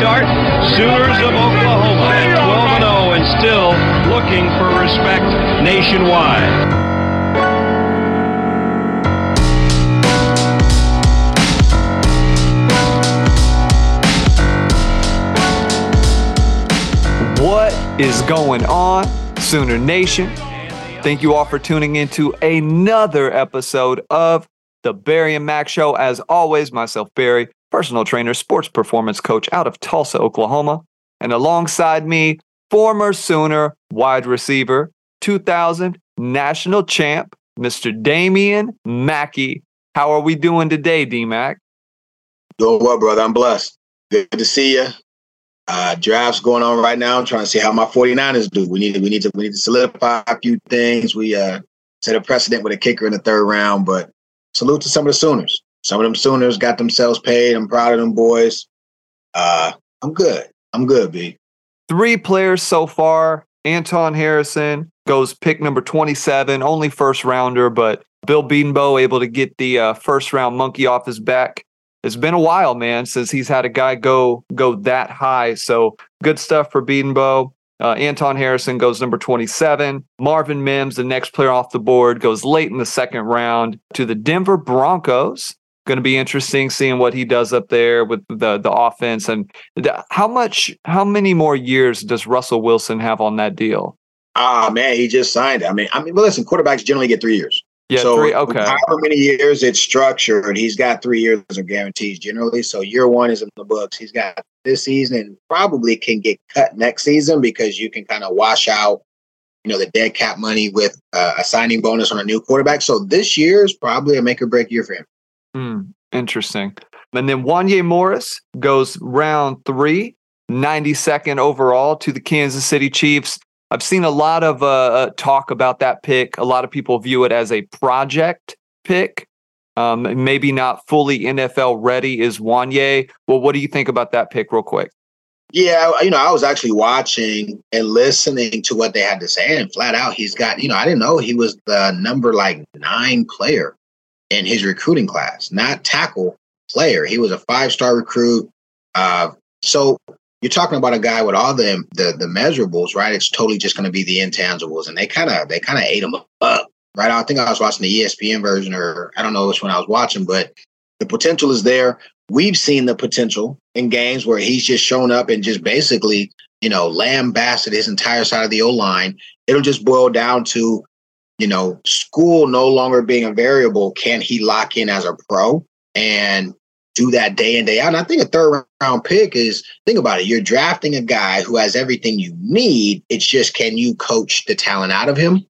start. Sooners of Oklahoma at 12 0 and still looking for respect nationwide. What is going on, Sooner Nation? Thank you all for tuning into another episode of the Barry and Mack Show. As always, myself, Barry, personal trainer, sports performance coach out of Tulsa, Oklahoma. And alongside me, former Sooner wide receiver, 2000 national champ, Mr. Damian Mackey. How are we doing today, D Mac? Doing well, brother. I'm blessed. Good to see you. Uh, drafts going on right now. I'm trying to see how my 49ers do. We need we need to we need to solidify a few things. We uh, set a precedent with a kicker in the third round, but salute to some of the Sooners. Some of them Sooners got themselves paid. I'm proud of them boys. Uh, I'm good. I'm good, B. Three players so far. Anton Harrison goes pick number 27, only first rounder, but Bill Bedenbaugh able to get the uh, first round monkey off his back it's been a while, man, since he's had a guy go go that high. So good stuff for Bedenbaugh. Uh, Anton Harrison goes number 27. Marvin Mims, the next player off the board, goes late in the second round to the Denver Broncos. Going to be interesting seeing what he does up there with the the offense and the, how much, how many more years does Russell Wilson have on that deal? Ah, oh, man, he just signed. I mean, I mean, but listen, quarterbacks generally get three years. Yeah, so three. Okay. However many years it's structured, he's got three years of guarantees generally. So year one is in the books. He's got this season and probably can get cut next season because you can kind of wash out, you know, the dead cap money with uh, a signing bonus on a new quarterback. So this year is probably a make or break year for him. Hmm. interesting. And then Wanya Morris goes round three, 92nd overall to the Kansas City Chiefs. I've seen a lot of uh, uh, talk about that pick. A lot of people view it as a project pick. Um, maybe not fully NFL ready is Wanya. Well, what do you think about that pick, real quick? Yeah, you know, I was actually watching and listening to what they had to say, and flat out, he's got, you know, I didn't know he was the number like nine player in his recruiting class, not tackle player. He was a five star recruit. Uh, so you're talking about a guy with all the the, the measurables, right? It's totally just going to be the intangibles, and they kind of they kind of ate him up, right? I think I was watching the ESPN version, or I don't know which one I was watching, but the potential is there. We've seen the potential in games where he's just shown up and just basically, you know, lambasted his entire side of the O line. It'll just boil down to, you know, school no longer being a variable. Can he lock in as a pro? And do that day in, day out. And I think a third round pick is think about it. You're drafting a guy who has everything you need. It's just can you coach the talent out of him?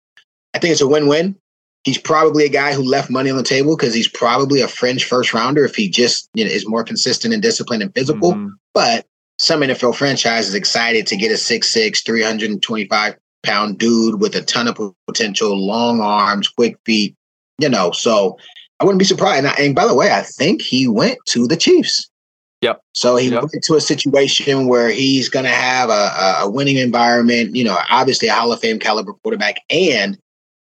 I think it's a win win. He's probably a guy who left money on the table because he's probably a fringe first rounder if he just you know, is more consistent and disciplined and physical. Mm-hmm. But some NFL franchise is excited to get a 6'6, 325 pound dude with a ton of potential, long arms, quick feet, you know. So I wouldn't be surprised. And, and, by the way, I think he went to the Chiefs. Yep. So he yep. went to a situation where he's going to have a, a, winning environment. You know, obviously a Hall of Fame caliber quarterback and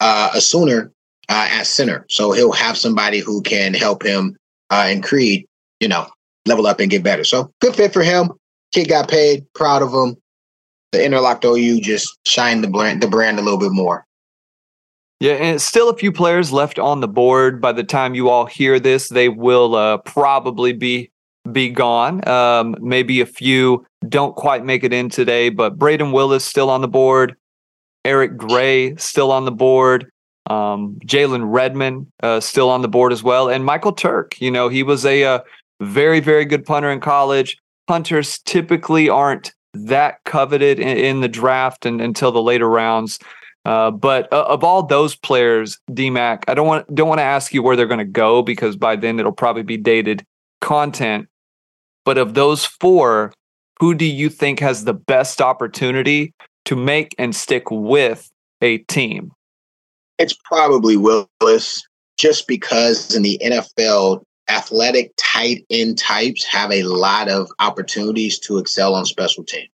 uh, a Sooner uh, at center. So he'll have somebody who can help him uh, and Creed, you know, level up and get better. So good fit for him. Kid got paid. Proud of him. The interlocked OU just shined the brand, the brand a little bit more. Yeah, and still a few players left on the board. By the time you all hear this, they will uh, probably be be gone. Um, maybe a few don't quite make it in today, but Brayden Willis still on the board. Eric Gray still on the board. Um, Jalen Redmond uh, still on the board as well, and Michael Turk. You know, he was a, a uh, very very good punter in college. Punters typically aren't that coveted in, in the draft and until the later rounds. Uh, but uh, of all those players, DMAC, I don't want don't want to ask you where they're going to go because by then it'll probably be dated content. But of those four, who do you think has the best opportunity to make and stick with a team? It's probably Willis, just because in the NFL, athletic tight end types have a lot of opportunities to excel on special teams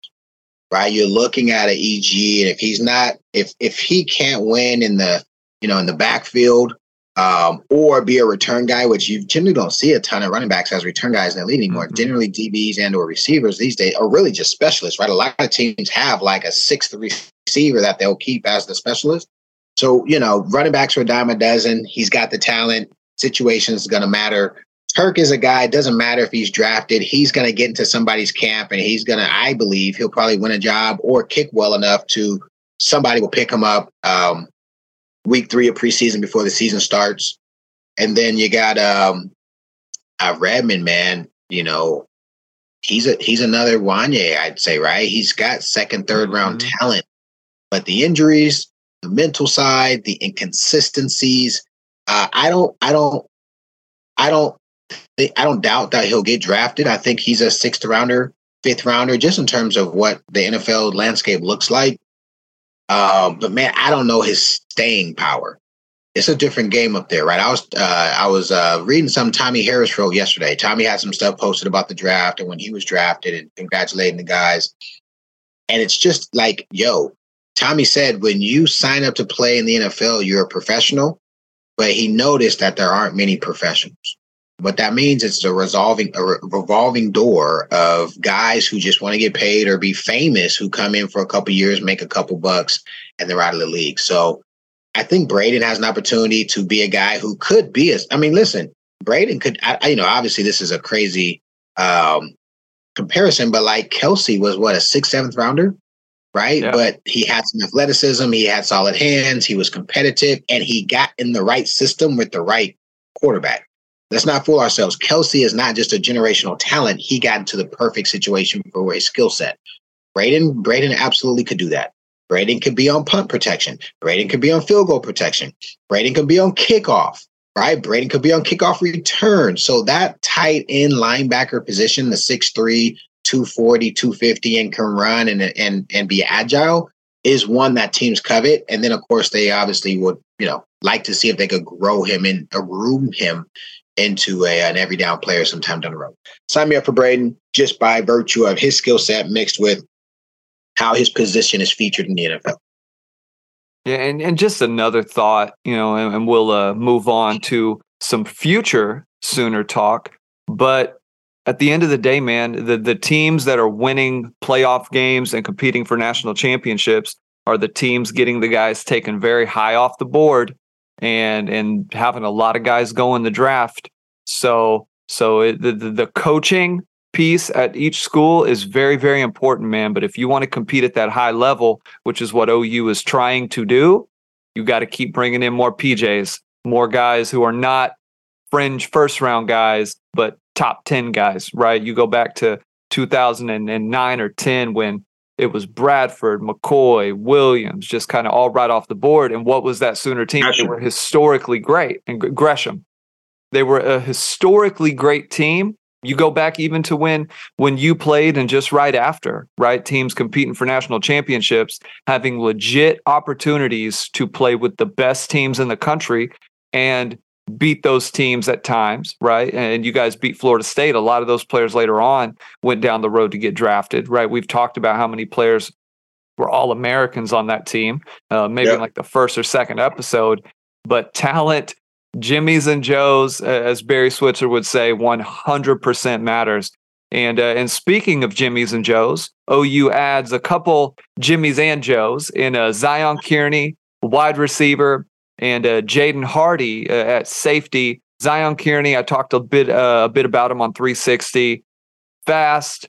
right? You're looking at an EG, and if he's not, if if he can't win in the, you know, in the backfield, um, or be a return guy, which you generally don't see a ton of running backs as return guys in the league anymore. Mm-hmm. Generally, DBs and or receivers these days are really just specialists, right? A lot of teams have like a sixth receiver that they'll keep as the specialist. So you know, running backs are a dime a dozen. He's got the talent. Situation is going to matter. Turk is a guy. It doesn't matter if he's drafted. He's going to get into somebody's camp, and he's going to. I believe he'll probably win a job or kick well enough to somebody will pick him up. Um, week three of preseason before the season starts. And then you got um uh, Redmond, man, you know, he's a he's another Wanya, I'd say, right? He's got second, third round mm-hmm. talent, but the injuries, the mental side, the inconsistencies, uh, I don't, I don't, I don't, I don't doubt that he'll get drafted. I think he's a sixth rounder, fifth rounder, just in terms of what the NFL landscape looks like. Um, but man, I don't know his staying power. It's a different game up there, right? I was uh, I was uh, reading some Tommie Harris wrote yesterday. Tommie had some stuff posted about the draft and when he was drafted and congratulating the guys. And it's just like, yo, Tommie said when you sign up to play in the NFL, you're a professional. But he noticed that there aren't many professionals. What that means is a resolving a revolving door of guys who just want to get paid or be famous who come in for a couple years, make a couple bucks, and they're out of the league. So I think Brayden has an opportunity to be a guy who could be a. I mean, listen, Brayden could. I, you know, obviously this is a crazy um, comparison, but like Kelce was what a sixth, seventh rounder, right? Yeah. But he had some athleticism, he had solid hands, he was competitive, and he got in the right system with the right quarterback. Let's not fool ourselves. Kelce is not just a generational talent. He got into the perfect situation for a skill set. Brayden, Brayden absolutely could do that. Brayden could be on punt protection. Brayden could be on field goal protection. Brayden could be on kickoff, right? Brayden could be on kickoff return. So that tight end linebacker position, the 6'3, 240, 250, and can run and, and, and be agile is one that teams covet. And then, of course, they obviously would, you know, like to see if they could grow him and groom him into a, an every down player sometime down the road. Sign me up for Brayden just by virtue of his skill set mixed with how his position is featured in the NFL. Yeah, and, and just another thought, you know, and, and we'll uh, move on to some future Sooner talk. But at the end of the day, man, the, the teams that are winning playoff games and competing for national championships are the teams getting the guys taken very high off the board and and having a lot of guys go in the draft. So so it, the the coaching piece at each school is very very important, man. But if you want to compete at that high level, which is what OU is trying to do, you got to keep bringing in more PJs, more guys who are not fringe first round guys, but top 10 guys, right? You go back to 2009 or 10 when it was Bradford, McCoy, Williams, just kind of all right off the board. And what was that Sooner team? Gresham. They were historically great. And Gresham, they were a historically great team. You go back even to when when you played and just right after, right? Teams competing for national championships, having legit opportunities to play with the best teams in the country and beat those teams at times, right? And you guys beat Florida State. A lot of those players later on went down the road to get drafted, right? We've talked about how many players were all Americans on that team, uh, maybe yep. like the first or second episode. But talent, Jimmys and Joes, uh, as Barry Switzer would say, 100% matters. And uh, and speaking of Jimmys and Joes, OU adds a couple Jimmys and Joes in uh, Zion Kearney, wide receiver, and uh, Jaden Hardy uh, at safety. Zion Kearney, I talked a bit uh, a bit about him on 360. Fast,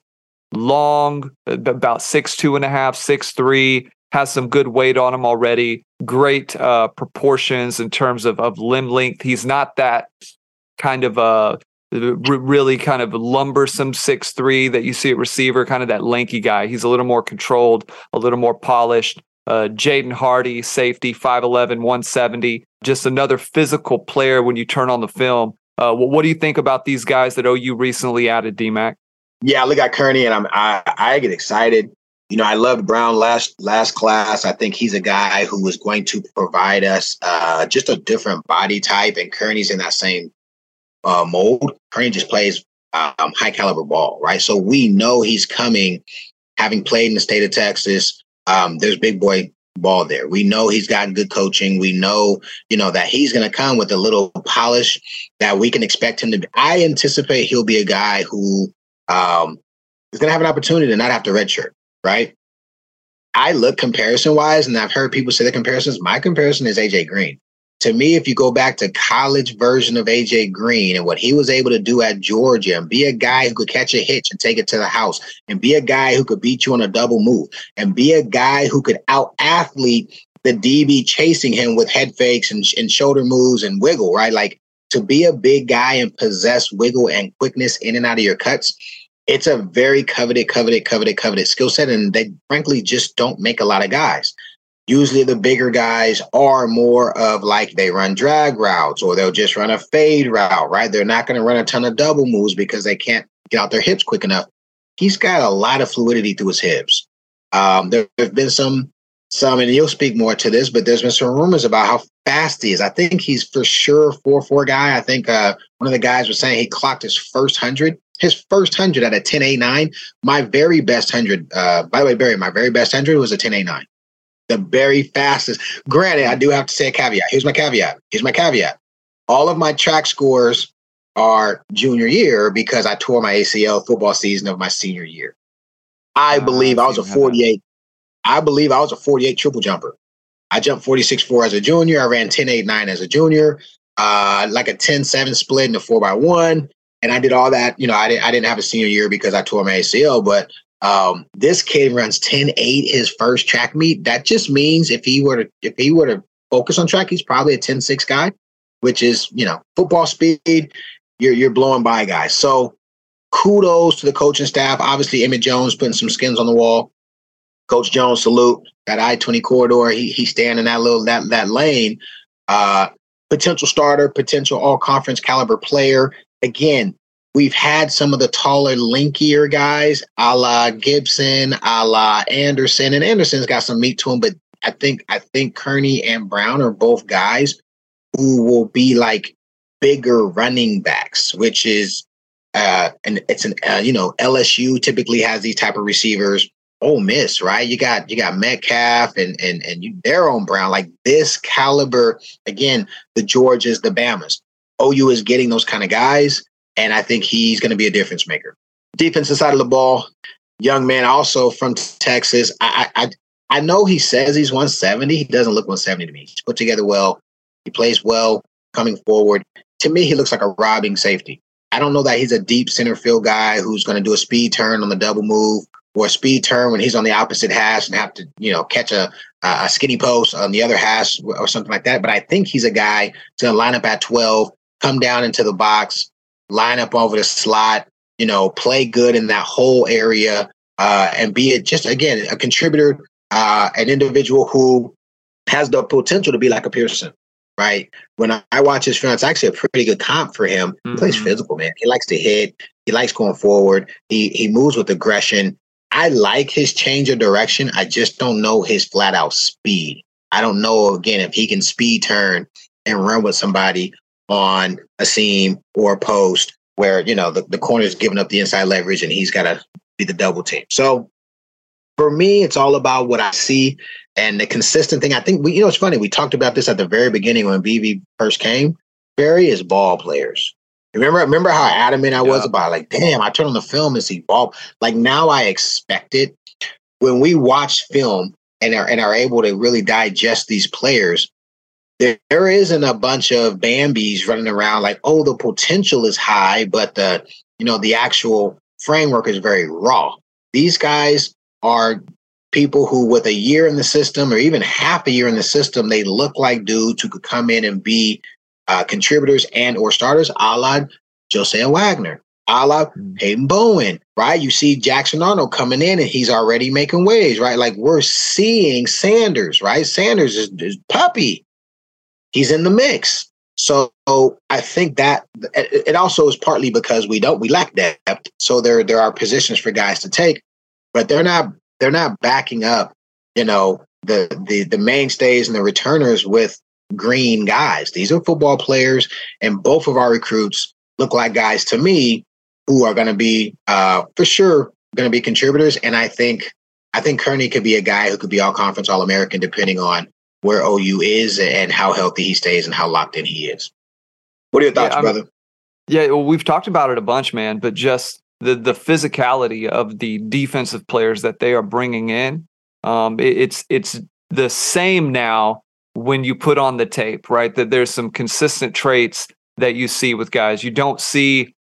long, about six two and a half, six three. Has some good weight on him already. Great uh, proportions in terms of of limb length. He's not that kind of a uh, really kind of lumbersome six three that you see at receiver, kind of that lanky guy. He's a little more controlled, a little more polished. Uh, Jaden Hardy, safety, 5'11, 170. Just another physical player when you turn on the film. Uh, what, what do you think about these guys that OU recently added, DMAC? Yeah, I look at Kearney and I'm, I, I get excited. You know, I loved Brown last last class. I think he's a guy who is going to provide us uh, just a different body type, and Kearney's in that same uh, mold. Kearney just plays um, high caliber ball, right? So we know he's coming, having played in the state of Texas, um, there's big boy ball there. We know he's gotten good coaching. We know, you know, that he's going to come with a little polish that we can expect him to be. I anticipate he'll be a guy who um, is going to have an opportunity to not have to redshirt, right? I look comparison wise, and I've heard people say the comparisons. My comparison is AJ Green to me, if you go back to college version of AJ Green and what he was able to do at Georgia and be a guy who could catch a hitch and take it to the house and be a guy who could beat you on a double move and be a guy who could out athlete the DB chasing him with head fakes and, and shoulder moves and wiggle, right? Like to be a big guy and possess wiggle and quickness in and out of your cuts, it's a very coveted, coveted, coveted, coveted skill set. And they frankly just don't make a lot of guys usually the bigger guys are more of like they run drag routes or they'll just run a fade route, right? They're not going to run a ton of double moves because they can't get out their hips quick enough. He's got a lot of fluidity through his hips. Um, there have been some, some, and you'll speak more to this, but there's been some rumors about how fast he is. I think he's for sure four four guy. I think uh, one of the guys was saying he clocked his first hundred, his first hundred at a ten eight nine. My very best hundred, uh, by the way, Barry, my very best hundred was a ten eight nine the very fastest. Granted, I do have to say a caveat. Here's my caveat. Here's my caveat. All of my track scores are junior year because I tore my ACL football season of my senior year. I uh, believe I was a 48. I believe I was a 48 triple jumper. I jumped 46 4 as a junior. I ran 10 8 9 as a junior, uh, like a 10 7 split in a 4 by 1 And I did all that. You know, I didn't, I didn't have a senior year because I tore my ACL, but um, this kid runs 10 8 his first track meet. That just means if he were to if he were to focus on track, he's probably a 10 6 guy, which is, you know, football speed. You're you're blowing by guys. So kudos to the coaching staff. Obviously, Emmett Jones putting some skins on the wall. Coach Jones, salute. That I 20 corridor, he he's staying in that little that that lane. Uh potential starter, potential all conference caliber player. Again, We've had some of the taller, linkier guys, a la Gibson, a la Anderson, and Anderson's got some meat to him. But I think I think Kearney and Brown are both guys who will be like bigger running backs, which is uh, and it's an uh, you know LSU typically has these type of receivers. Ole Miss, right? You got you got Metcalf and and and you, own Brown, like this caliber. Again, the Georges, the Bamas. OU is getting those kind of guys. And I think he's going to be a difference maker. Defensive side of the ball, young man also from Texas. I, I, I know he says he's 170. He doesn't look 170 to me. He's put together well. He plays well coming forward. To me, he looks like a robbing safety. I don't know that he's a deep center field guy who's going to do a speed turn on the double move or a speed turn when he's on the opposite hash and have to, you know, catch a, a skinny post on the other hash or something like that. But I think he's a guy to line up at 12, come down into the box, line up over the slot, you know, play good in that whole area, uh, and be it just again a contributor, uh, an individual who has the potential to be like a Pearson. Right. When I, watch his film, it's actually a pretty good comp for him. Mm-hmm. He plays physical, man. He likes to hit. He likes going forward. He he moves with aggression. I like his change of direction. I just don't know his flat out speed. I don't know again if he can speed turn and run with somebody on a seam or a post where, you know, the, the corner is giving up the inside leverage and he's got to be the double team. So for me, it's all about what I see and the consistent thing. I think we, you know, it's funny. We talked about this at the very beginning when BB first came. Barry is ball players. Remember, remember how adamant I was yeah. about like, damn, I turn on the film and see ball. Like now I expect it. When we watch film and are and are able to really digest these players, there, there isn't a bunch of Bambies running around like, oh, the potential is high, but the you know the actual framework is very raw. These guys are people who, with a year in the system or even half a year in the system, they look like dudes who could come in and be uh, contributors and or starters, a la Jasiah Wagoner, a la mm. Peyton Bowen, right? You see Jackson Arnold coming in and he's already making waves, right? Like we're seeing Sanders, right? Sanders is, is puppy he's in the mix. So I think that it also is partly because we don't we lack depth. So there there are positions for guys to take, but they're not they're not backing up, you know, the the the mainstays and the returners with green guys. These are football players, and both of our recruits look like guys to me who are going to be uh, for sure going to be contributors. And I think I think Kearney could be a guy who could be all conference, all American, depending on where OU is and how healthy he stays and how locked in he is. What are your thoughts, yeah, brother? Yeah, well, we've talked about it a bunch, man, but just the the physicality of the defensive players that they are bringing in, um, it, it's it's the same now when you put on the tape, right? That there's some consistent traits that you see with guys. You don't see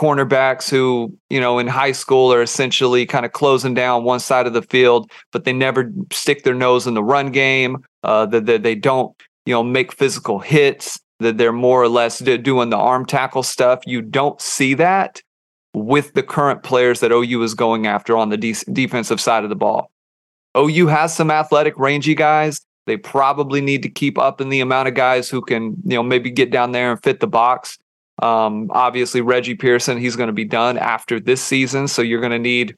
cornerbacks who, you know, in high school are essentially kind of closing down one side of the field, but they never stick their nose in the run game. Uh, that, that they don't, you know, make physical hits. That they're more or less doing the arm tackle stuff. You don't see that with the current players that OU is going after on the de- defensive side of the ball. OU has some athletic, rangy guys. They probably need to keep up in the amount of guys who can, you know, maybe get down there and fit the box. Um, obviously, Reggie Pearson, he's going to be done after this season. So you're going to need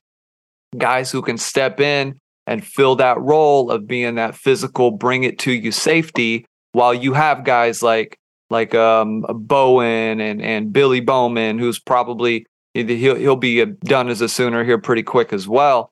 guys who can step in and fill that role of being that physical, bring it to you safety while you have guys like like um, Bowen and and Billy Bowman, who's probably he'll he'll be done as a Sooner here pretty quick as well.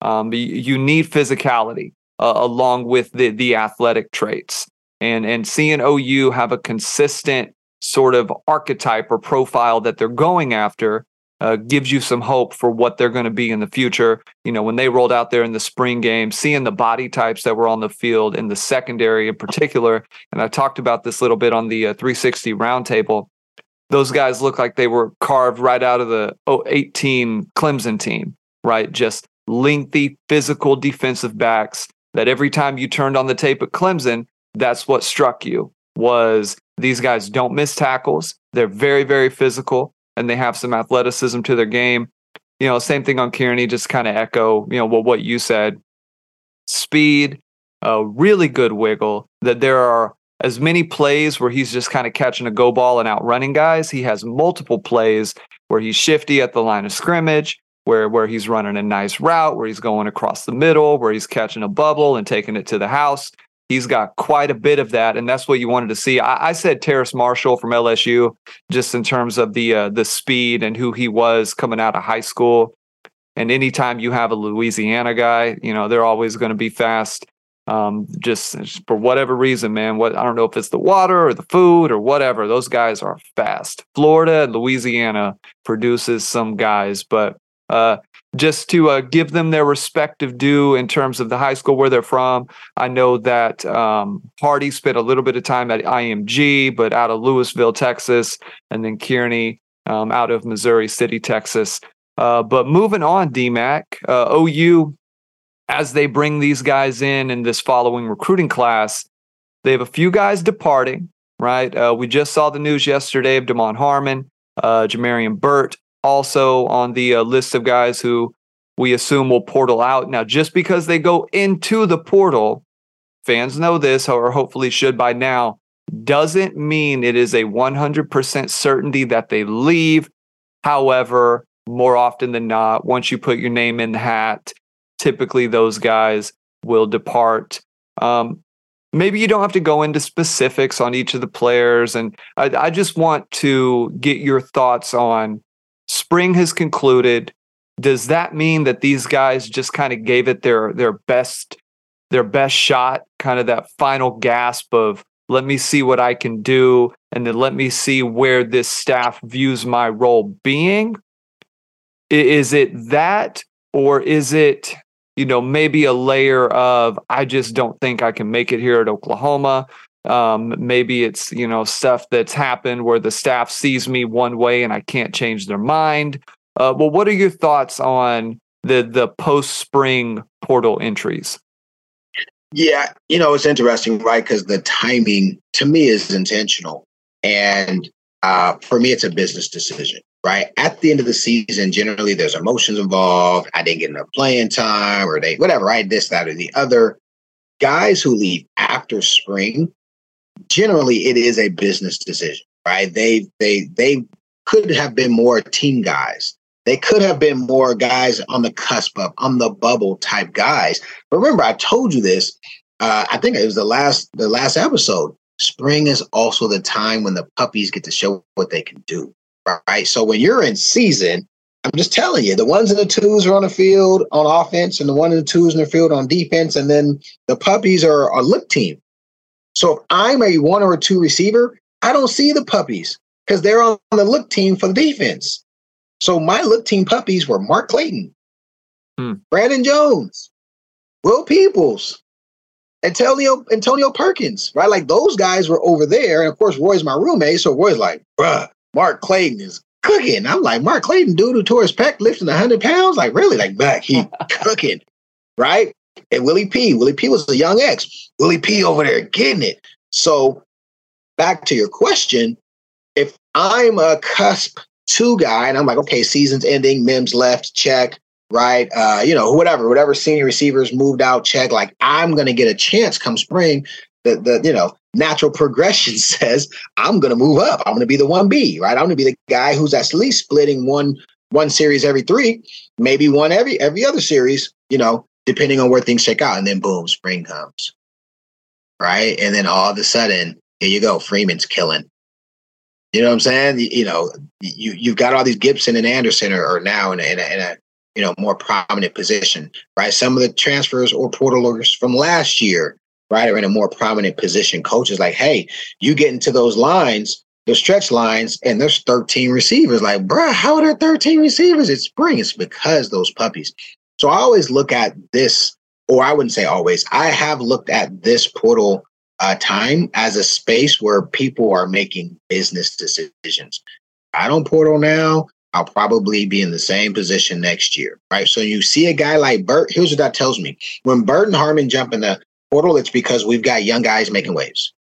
Um, you need physicality uh, along with the the athletic traits, and and seeing OU have a consistent sort of archetype or profile that they're going after uh, gives you some hope for what they're going to be in the future. You know, when they rolled out there in the spring game, seeing the body types that were on the field in the secondary in particular, and I talked about this a little bit on the uh, 360 roundtable. Those guys look like they were carved right out of the 18 Clemson team, right? Just lengthy, physical defensive backs that every time you turned on the tape at Clemson, that's what struck you was these guys don't miss tackles. They're very, very physical and they have some athleticism to their game. You know, same thing on Kearney, just kind of echo, you know, what, what you said. Speed, a really good wiggle, that there are as many plays where he's just kind of catching a go ball and outrunning guys. He has multiple plays where he's shifty at the line of scrimmage, where where he's running a nice route, where he's going across the middle, where he's catching a bubble and taking it to the house. He's got quite a bit of that, and that's what you wanted to see. I, I said Terrace Marshall from LSU, just in terms of the uh, the speed and who he was coming out of high school. And anytime you have a Louisiana guy, you know they're always going to be fast. Um, just, just for whatever reason, man. What I don't know if it's the water or the food or whatever. Those guys are fast. Florida and Louisiana produces some guys, but uh, just to uh, give them their respective due in terms of the high school where they're from. I know that um, Hardy spent a little bit of time at IMG, but out of Lewisville, Texas, and then Kearney um, out of Missouri City, Texas. Uh, but moving on, DMAC, uh, OU, as they bring these guys in in this following recruiting class, they have a few guys departing, right? Uh, we just saw the news yesterday of Damon Harmon, uh, Jamarian Burt, also on the uh, list of guys who we assume will portal out. Now, just because they go into the portal, fans know this, or hopefully should by now, doesn't mean it is a 100% certainty that they leave. However, more often than not, once you put your name in the hat, typically those guys will depart. Um, maybe you don't have to go into specifics on each of the players. And I, I just want to get your thoughts on spring has concluded. Does that mean that these guys just kind of gave it their their best their best shot, kind of that final gasp of let me see what I can do and then let me see where this staff views my role being? Is it that or is it you know maybe a layer of I just don't think I can make it here at Oklahoma um, maybe it's you know stuff that's happened where the staff sees me one way and I can't change their mind. Uh, well, what are your thoughts on the the post spring portal entries? Yeah, you know it's interesting, right? Because the timing to me is intentional, and uh, for me, it's a business decision. Right at the end of the season, generally there's emotions involved. I didn't get enough playing time, or they whatever. Right, this, that, or the other. Guys who leave after spring generally it is a business decision, right? They they they could have been more team guys. They could have been more guys on the cusp of on the bubble type guys. But remember, I told you this. Uh, I think it was the last the last episode. Spring is also the time when the puppies get to show what they can do. Right. So when you're in season, I'm just telling you, the ones and the twos are on the field on offense, and the one and the twos in the field on defense, and then the puppies are a look team. So if I'm a one or a two receiver, I don't see the puppies because they're on the look team for the defense. So my look team puppies were Mark Clayton, hmm. Brandon Jones, Will Peoples, Antonio Antonio Perkins, right? Like those guys were over there, and of course Roy's my roommate, so Roy's like, "Bruh, Mark Clayton is cooking." I'm like, "Mark Clayton, dude who tore his pec lifting hundred pounds, like really, like back he cooking, right?" And Willie P, Willie P was a young X, Willie P over there getting it. So back to your question, if I'm a cusp two guy, and I'm like, okay, season's ending, Mims left, check right? Uh, you know, whatever, whatever senior receivers moved out, check. Like I'm gonna get a chance come spring. The the you know natural progression says I'm gonna move up. I'm gonna be the one B, right? I'm gonna be the guy who's at least splitting one one series every three, maybe one every every other series. You know, depending on where things shake out, and then boom, spring comes, right? And then all of a sudden, here you go, Freeman's killing. You know what I'm saying? You, you know, you you've got all these Gibson and Anderson are, are now in a, in a, in a you know, more prominent position, right? Some of the transfers or portalers from last year, right, are in a more prominent position. Coaches like, hey, you get into those lines, those stretch lines, and there's 13 receivers. Like, bruh, how are there 13 receivers? It's spring. It's because those puppies. So I always look at this, or I wouldn't say always. I have looked at this portal uh, time as a space where people are making business decisions. I don't portal now. I'll probably be in the same position next year, right? So you see a guy like Burt. Here's what that tells me: when Burt and Harmon jump in the portal, it's because we've got young guys making waves.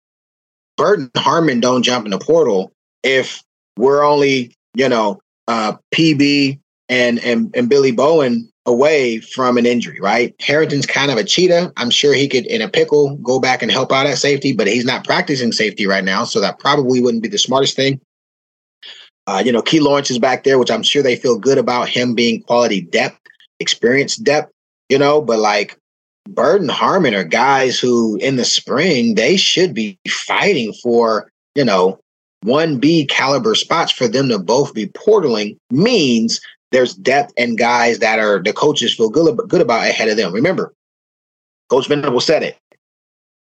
Burt and Harmon don't jump in the portal if we're only, you know, uh, PB and and and Billy Bowman away from an injury, right? Harrington's kind of a cheetah. I'm sure he could, in a pickle, go back and help out at safety, but he's not practicing safety right now, so that probably wouldn't be the smartest thing. Uh, you know, Key Lawrence is back there, which I'm sure they feel good about him being quality depth, experience depth, you know, but like Burt and Harmon are guys who in the spring, they should be fighting for, you know, 1B caliber spots for them to both be portaling means there's depth and guys that are the coaches feel good, good about ahead of them. Remember, Coach Venable said it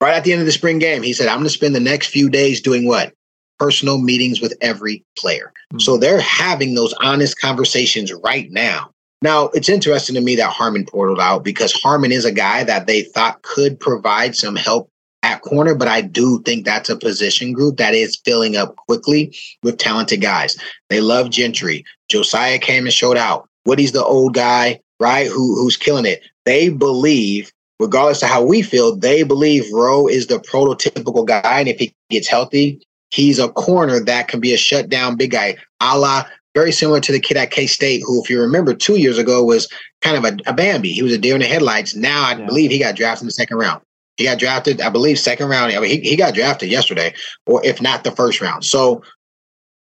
right at the end of the spring game. He said, I'm going to spend the next few days doing what? personal meetings with every player. Mm-hmm. So they're having those honest conversations right now. Now, it's interesting to me that Harmon portaled out because Harmon is a guy that they thought could provide some help at corner, but I do think that's a position group that is filling up quickly with talented guys. They love Gentry. Jasiah came and showed out. Woody's the old guy, right? Who who's killing it. They believe, regardless of how we feel, they believe Rowe is the prototypical guy. And if he gets healthy, He's a corner that can be a shutdown big guy, a la very similar to the kid at K State, who, if you remember, two years ago was kind of a, a Bambi. He was a deer in the headlights. Now I yeah. believe he got drafted in the second round. He got drafted, I believe, second round. I mean, he, he got drafted yesterday, or if not the first round. So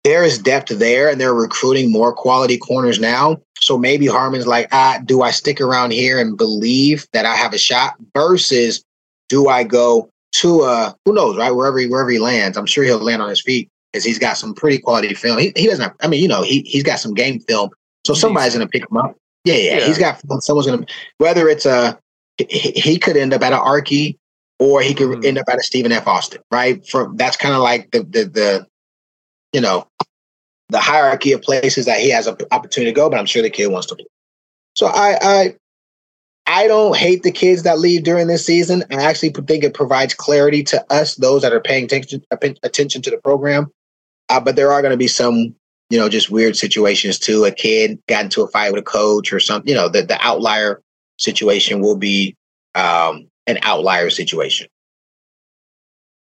there is depth there, and they're recruiting more quality corners now. So maybe Harmon's like, ah, do I stick around here and believe that I have a shot? Versus do I go to uh who knows right? Wherever he wherever he lands i'm sure he'll land on his feet because he's got some pretty quality film. He, he doesn't have, i mean you know he, he's got some game film. So somebody's gonna pick him up. Yeah yeah, yeah. he's got someone's gonna whether it's a he, he could end up at an arky or he could mm-hmm. end up at a stephen f. Austin right? From that's kind of like the, the the you know the hierarchy of places that he has an opportunity to go but i'm sure the kid wants to play so i i I don't hate the kids that leave during this season. I actually think it provides clarity to us, those that are paying attention attention to the program. Uh, but there are going to be some, you know, just weird situations too. A kid got into a fight with a coach or something. You know, the the outlier situation will be um, an outlier situation.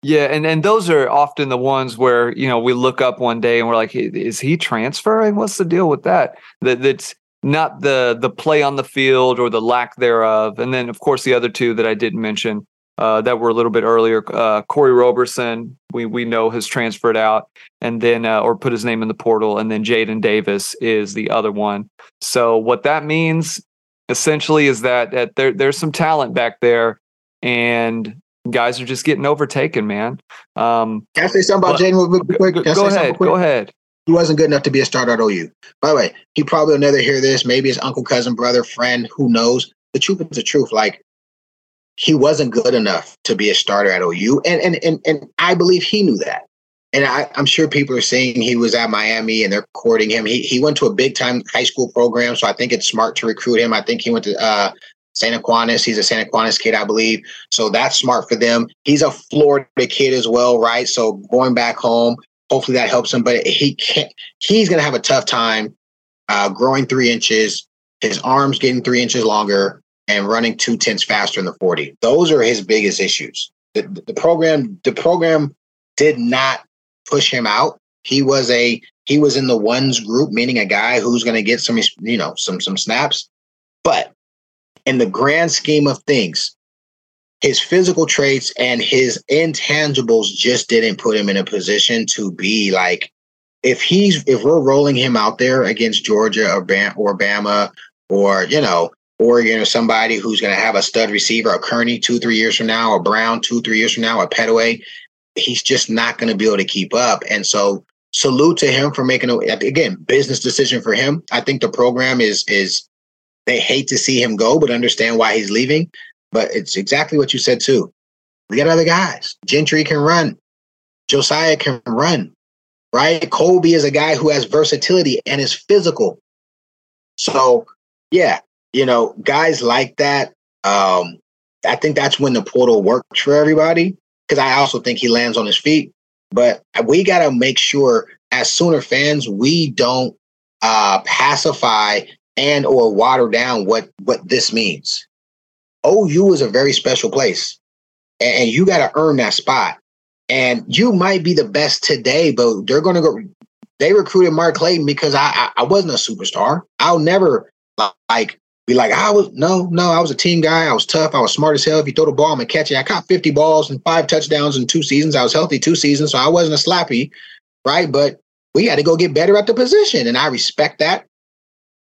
Yeah, and and those are often the ones where you know we look up one day and we're like, is he transferring? What's the deal with that? That that's not the the play on the field or the lack thereof. And then, of course, the other two that I didn't mention uh, that were a little bit earlier. Uh, Corey Roberson, we we know has transferred out, and then uh, or put his name in the portal, and then Jaden Davis is the other one. So what that means essentially is that that there there's some talent back there, and guys are just getting overtaken, man. Um, Can I say something about Jaden real quick? Go, go ahead. Go ahead. He wasn't good enough to be a starter at OU. By the way, he probably will never hear this. Maybe his uncle, cousin, brother, friend, who knows? The truth is the truth. Like he wasn't good enough to be a starter at OU, and and and and I believe he knew that. And I, am sure people are saying he was at Miami and they're courting him. He he went to a big time high school program, so I think it's smart to recruit him. I think he went to uh, Santa Aquinas. He's a Santa Aquinas kid, I believe. So that's smart for them. He's a Florida kid as well, right? So going back home, hopefully that helps him. But he can't. He's going to have a tough time uh, growing three inches, his arms getting three inches longer, and running two tenths faster in the forty. Those are his biggest issues. The, the program, the program did not push him out. He was a he was in the ones group, meaning a guy who's going to get some you know some some snaps. But in the grand scheme of things, his physical traits and his intangibles just didn't put him in a position to be like if he's if we're rolling him out there against Georgia or Bam, or Bama or you know Oregon or somebody who's going to have a stud receiver, a Kearney two three years from now, a Brown two three years from now, a Pettaway, he's just not going to be able to keep up. And so salute to him for making a again business decision for him. I think the program is is they hate to see him go, but understand why he's leaving. But it's exactly what you said too. We got other guys. Gentry can run. Jasiah can run. Right? Colby is a guy who has versatility and is physical. So yeah, you know, guys like that. Um, I think that's when the portal works for everybody. Because I also think he lands on his feet. But we got to make sure as Sooner fans, we don't uh, pacify and or water down what what this means. OU is a very special place, and you got to earn that spot. And you might be the best today, but they're going to go. They recruited Mark Clayton because I, I I wasn't a superstar. I'll never like be like I was. No, no, I was a team guy. I was tough. I was smart as hell. If you throw the ball, I'm gonna catch it. I caught 50 balls and five touchdowns in two seasons. I was healthy two seasons, so I wasn't a slappy, right? But we had to go get better at the position, and I respect that.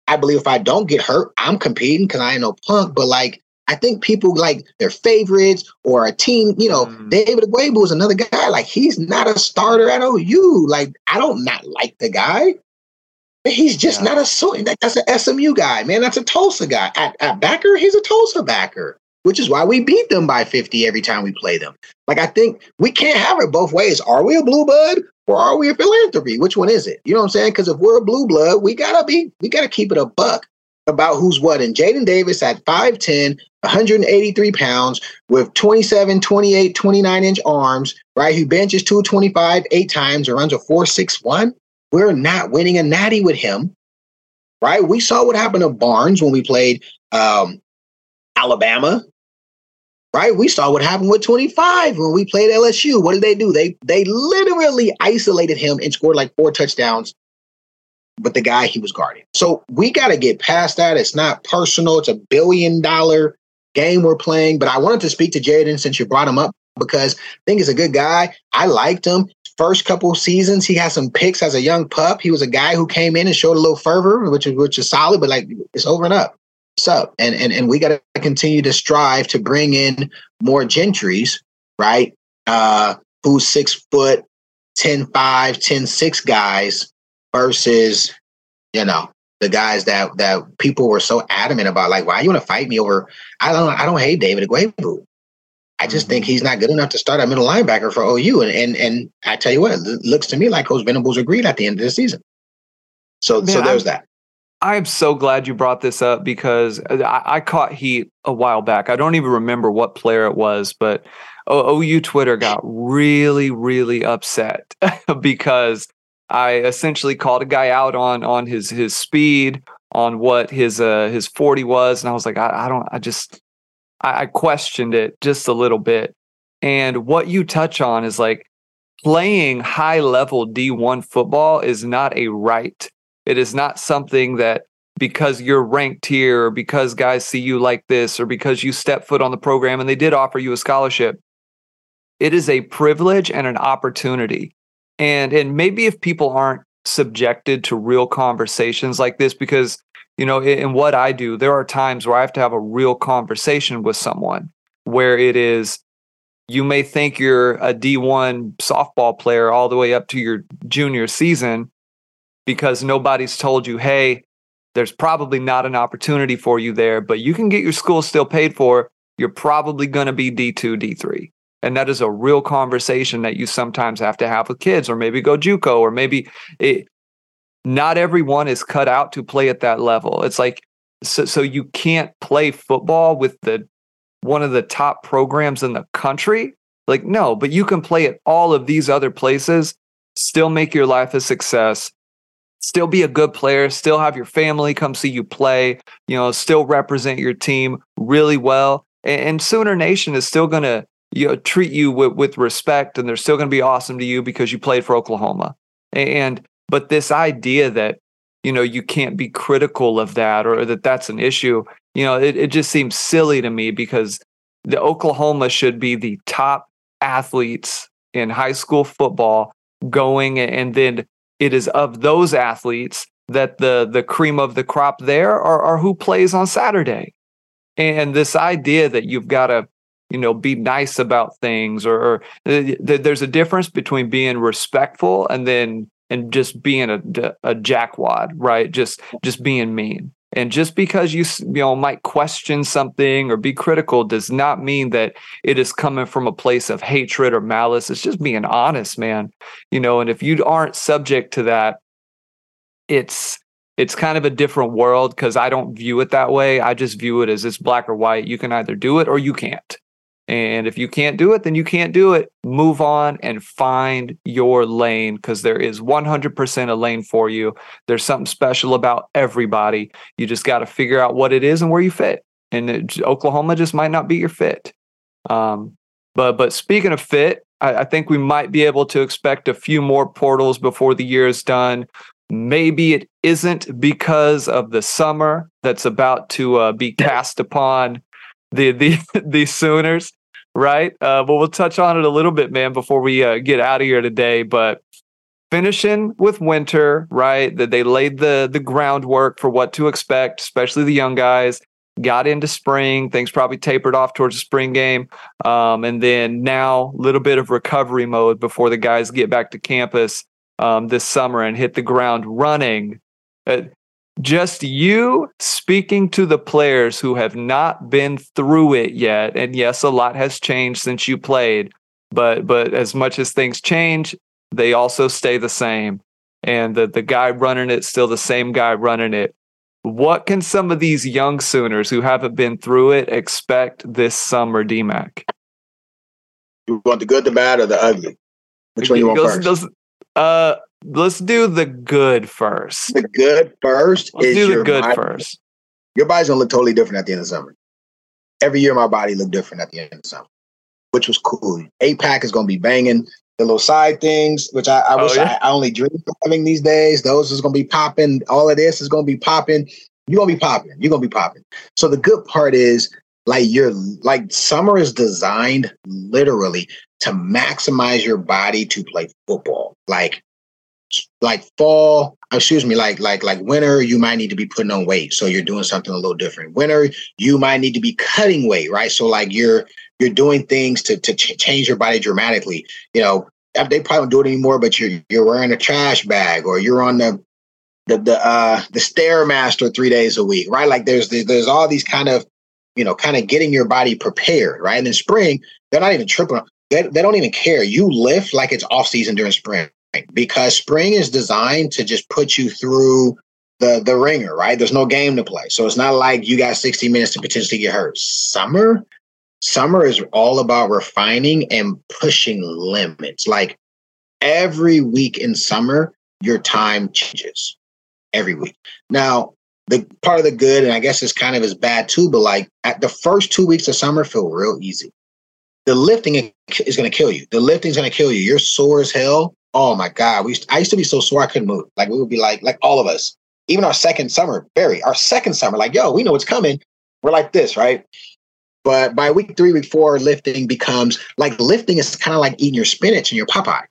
I believe if I don't get hurt, I'm competing because I ain't no punk. But like, I think people like their favorites or a team, you know, mm. David Ugwoegbu is another guy. Like, he's not a starter at OU. Like, I don't not like the guy. But He's just yeah. not a so that's an SMU guy, man. That's a Tulsa guy. At, at backer, he's a Tulsa backer, which is why we beat them by 50 every time we play them. Like, I think we can't have it both ways. Are we a blue bud or are we a philanthropy? Which one is it? You know what I'm saying? Because if we're a blue blood, we gotta be, we gotta keep it a buck about who's what. And Jaden Davis at 5'10, 183 pounds with 27, 28, 29 inch arms, right? Who benches 225 eight times and runs a 461. We're not winning a natty with him, right? We saw what happened to Barnes when we played um, Alabama right? We saw what happened with 25 when we played LSU. What did they do? They they literally isolated him and scored like four touchdowns. But the guy he was guarding. So we got to get past that. It's not personal. It's a billion dollar game we're playing. But I wanted to speak to Jaden since you brought him up because I think he's a good guy. I liked him. First couple seasons, he had some picks as a young pup. He was a guy who came in and showed a little fervor, which is which is solid, but like it's over and up up and and, and we got to continue to strive to bring in more gentries right uh who's six foot 10 5 10 6 guys versus you know the guys that that people were so adamant about like why you want to fight me over i don't i don't hate david Ugwoegbu. I just think mm-hmm. he's not good enough to start a middle linebacker for OU. And and and I tell you what, it looks to me like Coach Venables agreed at the end of the season. So Man, so there's I'm, that. I am so glad you brought this up because I, I, caught heat a while back. I don't even remember what player it was, but OU Twitter got really, really upset because I essentially called a guy out on on his his speed, on what his uh his 40 was, and I was like, I, I don't, I just I, I questioned it just a little bit. And what you touch on is like playing high level D1 football is not a right it is not something that because you're ranked here or because guys see you like this or because you step foot on the program and they did offer you a scholarship. It is a privilege and an opportunity. And and maybe if people aren't subjected to real conversations like this because you know in, in what I do there are times where I have to have a real conversation with someone where it is you may think you're a D1 softball player all the way up to your junior season because nobody's told you, hey, there's probably not an opportunity for you there, but you can get your school still paid for. You're probably going to be D2, D3. And that is a real conversation that you sometimes have to have with kids, or maybe go JUCO, or maybe it, not everyone is cut out to play at that level. It's like so, so you can't play football with the one of the top programs in the country. Like no, but you can play at all of these other places, still make your life a success, still be a good player, still have your family come see you play, you know, still represent your team really well. And, and Sooner Nation is still going to you know, treat you with, with respect and they're still going to be awesome to you because you played for Oklahoma. And but this idea that you know you can't be critical of that or that that's an issue, you know, it, it just seems silly to me because the Oklahoma should be the top athletes in high school football going and then it is of those athletes that the the cream of the crop there are, are who plays on Saturday. And this idea that you've got to you know be nice about things or, or th- there's a difference between being respectful and then and just being a, a jackwad right just just being mean and just because you you know might question something or be critical does not mean that it is coming from a place of hatred or malice it's just being honest man you know and if you aren't subject to that it's it's kind of a different world because I don't view it that way. I just view it as it's black or white. You can either do it or you can't. And if you can't do it, then you can't do it. Move on and find your lane because there is 100% a lane for you. There's something special about everybody. You just got to figure out what it is and where you fit. And it, Oklahoma just might not be your fit. Um, but but speaking of fit, I, I think we might be able to expect a few more portals before the year is done. Maybe it isn't because of the summer that's about to uh, be cast upon the the the Sooners, right? Uh, but we'll touch on it a little bit, man, before we uh, get out of here today. But finishing with winter, right? That they laid the the groundwork for what to expect, especially the young guys. Got into spring, things probably tapered off towards the spring game, um, and then now a little bit of recovery mode before the guys get back to campus um, this summer and hit the ground running. Uh, just you speaking to the players who have not been through it yet. And yes a lot has changed since you played but but as much as things change they also stay the same. And the the guy running it still the same guy running it. What can some of these young sooners who haven't been through it expect this summer dmac? You want the good the bad or the ugly? Which one you want first? uh let's do the good first. The good 1st let's is do the good body. first. Your body's gonna look totally different at the end of summer. Every year, my body looked different at the end of summer, which was cool. Eight pack is gonna be banging. The little side things, which I, I oh, wish yeah? I, I, only dream of having these days. Those is gonna be popping. All of this is gonna be popping. You're gonna be popping. You're gonna be popping. So the good part is like you're like summer is designed literally to maximize your body to play football. Like like fall, excuse me, like like like winter, you might need to be putting on weight. So you're doing something a little different. Winter, you might need to be cutting weight, right? So like you're you're doing things to to ch- change your body dramatically. You know, they probably don't do it anymore, but you're you're wearing a trash bag or you're on the the the uh the stairmaster three days a week, right? Like there's there's all these kind of you know kind of getting your body prepared, right? And in spring, they're not even tripping. They, they don't even care. You lift like it's off season during spring because spring is designed to just put you through the the ringer, right? There's no game to play. So it's not like you got 60 minutes to potentially get hurt. Summer, summer is all about refining and pushing limits. Like every week in summer, your time changes every week. Now, the part of the good, and I guess it's kind of as bad too, but like at the first two weeks of summer feel real easy. The lifting is going to kill you. The lifting is going to kill you. You're sore as hell oh my god, we used I used to be so sore I couldn't move. Like we would be like like all of us, even our second summer, Barry, our second summer, like yo, we know what's coming. We're like this, right? But by week three, week four, lifting becomes like lifting is kind of like eating your spinach and your Popeye.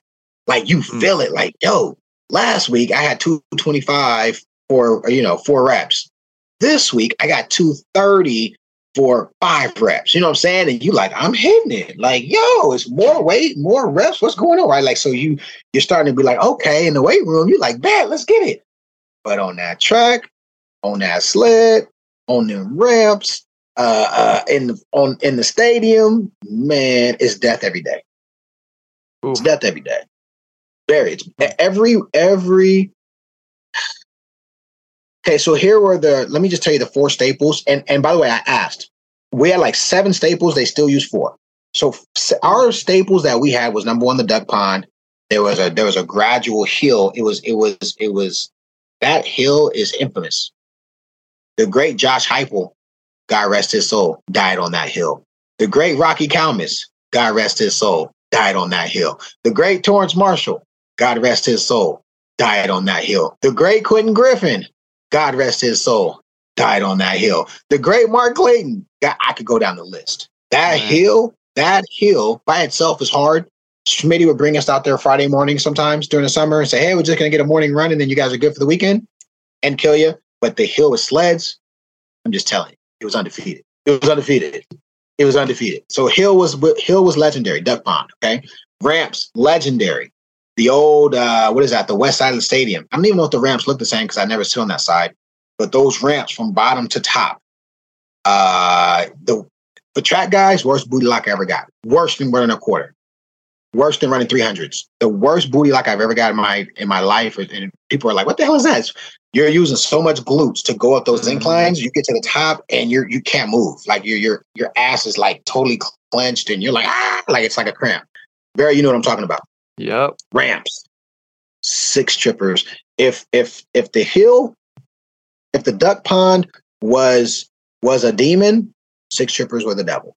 Like you mm. feel it, like yo. Last week I had two twenty five for you know four reps. This week I got two thirty for five reps. You know what I'm saying? And you like, I'm hitting it. Like, yo, it's more weight, more reps. What's going on? Right. Like, so you you're starting to be like, okay, in the weight room, you're like, bad, let's get it. But on that track, on that sled, on them ramps, uh, uh in the on in the stadium, man, it's death every day. Ooh. It's death every day. Very it's every every Okay, so here were the. Let me just tell you the four staples. And and by the way, I asked. We had like seven staples. They still use four. So our staples that we had was number one, the duck pond. There was a there was a gradual hill. It was it was it was that hill is infamous. The great Josh Heupel, God rest his soul, died on that hill. The great Rocky Calmus, God rest his soul, died on that hill. The great Torrance Marshall, God rest his soul, died on that hill. The great Quentin Griffin, God rest his soul, died on that hill. The great Mark Clayton, I could go down the list. That hill, that hill by itself is hard. Schmitty would bring us out there Friday morning sometimes during the summer and say, Hey, we're just going to get a morning run and then you guys are good for the weekend and kill you. But the hill with sleds, I'm just telling you, it was undefeated. It was undefeated. It was undefeated. So Hill was Hill was legendary. Duck Pond, okay. Ramps legendary the old uh, what is that? The west side of the stadium. I don't even know if the ramps look the same because I never sit on that side. But those ramps from bottom to top, uh, the the track guys worst booty lock I ever got. Worse than running a quarter. Worse than running three hundreds. The worst booty lock I've ever got in my in my life. And people are like, "What the hell is that?" You're using so much glutes to go up those mm-hmm. inclines. You get to the top and you're you can't move. Like your your your ass is like totally clenched and you're like ah, like it's like a cramp. Barry, you know what I'm talking about. Yep. Ramps. Six trippers. If if if the hill, if the duck pond was was a demon, six trippers were the devil.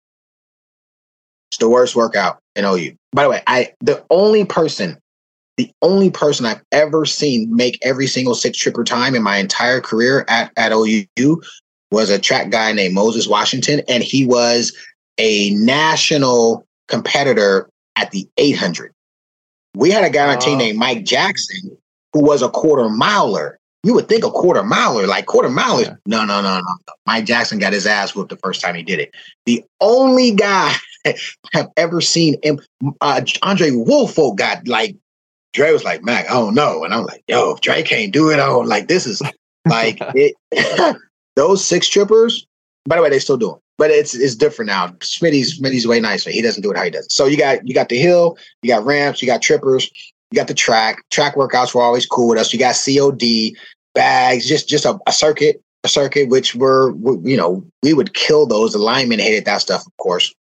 It's the worst workout in OU. By the way, I the only person, the only person I've ever seen make every single six tripper time in my entire career at, at OU was a track guy named Moses Washington, and he was a national competitor at the 800. We had a guy on our team named Mike Jackson who was a quarter miler. You would think a quarter miler, like quarter miler. Yeah. No, no, no, no. Mike Jackson got his ass whooped the first time he did it. The only guy I've ever seen him, uh, Andre Woolfolk got like, Dre was like, Mack, I don't know. And I'm like, yo, if Dre can't do it, I don't like this is like it, those six trippers. By the way, they still do them but it's it's different now. Schmitty's Schmitty's way nicer. He doesn't do it how he does. It. So you got you got the hill, you got ramps, you got trippers, you got the track. Track workouts were always cool with us. You got COD bags, just just a, a circuit, a circuit which were you know we would kill those. The linemen hated that stuff, of course.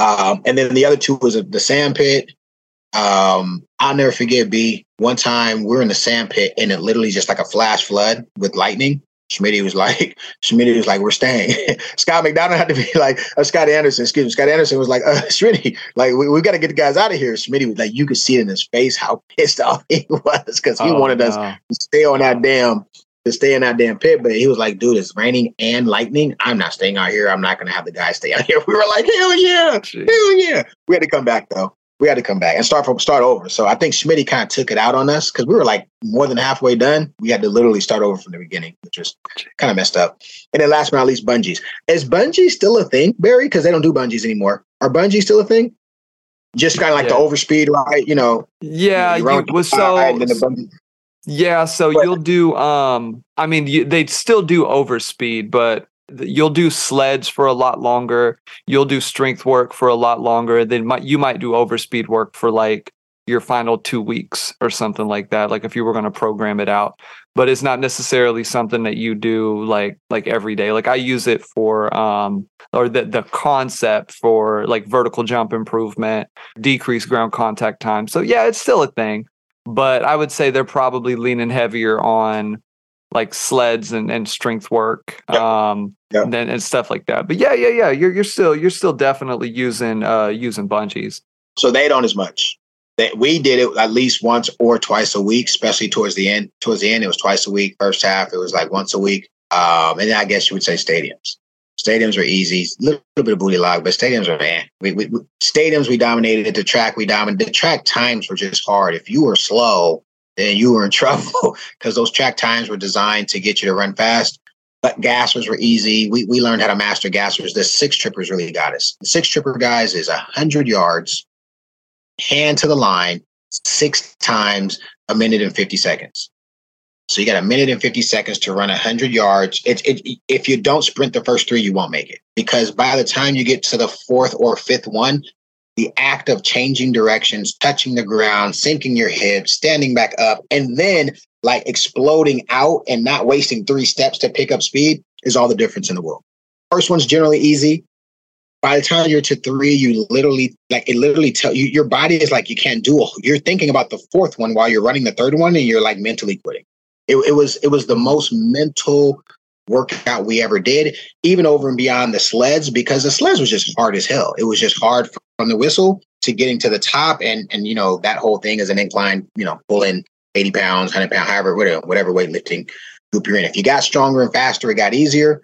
Um, and then the other two was the sand pit. Um, I'll never forget. B one time we we're in the sand pit and it literally just like a flash flood with lightning. Schmidt was like, Schmidt was like, we're staying. Scott McDonald had to be like, uh, Scott Anderson, excuse me. Scott Anderson was like, uh, Schmidt, like, we, we got to get the guys out of here. Schmidt was like, you could see it in his face how pissed off he was because he oh, wanted no. us to stay on that damn, to stay in that damn pit. But he was like, dude, it's raining and lightning. I'm not staying out here. I'm not going to have the guys stay out here. We were like, hell yeah, Jeez. hell yeah. We had to come back though we had to come back and start from start over. So I think Schmidt kind of took it out on us because we were like more than halfway done. We had to literally start over from the beginning, which was kind of messed up. And then last but not least, bungees. Is bungee still a thing, Barry? Because they don't do bungees anymore. Are bungees still a thing? Just kind of like yeah. the overspeed, right? You know. Yeah. You, you was so. Yeah, so but, you'll do. Um, I mean, you, they still do overspeed, but you'll do sleds for a lot longer you'll do strength work for a lot longer then might, you might do overspeed work for like your final two weeks or something like that like if you were going to program it out. But it's not necessarily something that you do like like every day. Like i use it for um or the the concept for like vertical jump improvement decrease ground contact time. So yeah it's still a thing but i would say they're probably leaning heavier on like sleds and, and strength work um and, and stuff like that. But yeah yeah yeah you're you're still you're still definitely using uh using bungees. So they don't as much. That we did it at least once or twice a week especially towards the end towards the end it was twice a week. First half it was like once a week. Um and then i guess you would say stadiums. Stadiums are easy a little, little bit of booty log but stadiums are man we, we, we, stadiums we dominated. The track we dominated the track times were just hard. If you were slow then you were in trouble because those track times were designed to get you to run fast. but gassers were easy. We we learned how to master gassers. The six trippers really got us. The six tripper guys is a hundred yards, hand to the line, six times a minute and fifty seconds. So you got a minute and 50 seconds to run 100 yards. It, it, if you don't sprint the first three, you won't make it because by the time you get to the fourth or fifth one, the act of changing directions, touching the ground, sinking your hips, standing back up, and then like exploding out and not wasting three steps to pick up speed is all the difference in the world. First one's generally easy. By the time you're to three, you literally like it literally tell you your body is like you can't do it. You're thinking about the fourth one while you're running the third one, and you're like mentally quitting. It, it was it was the most mental workout we ever did, even over and beyond the sleds, because the sleds was just hard as hell. It was just hard from the whistle to getting to the top, and and you know that whole thing is an incline, you know, pulling 80 pounds, 100 pound, however, whatever, whatever weightlifting group you're in. If you got stronger and faster, it got easier.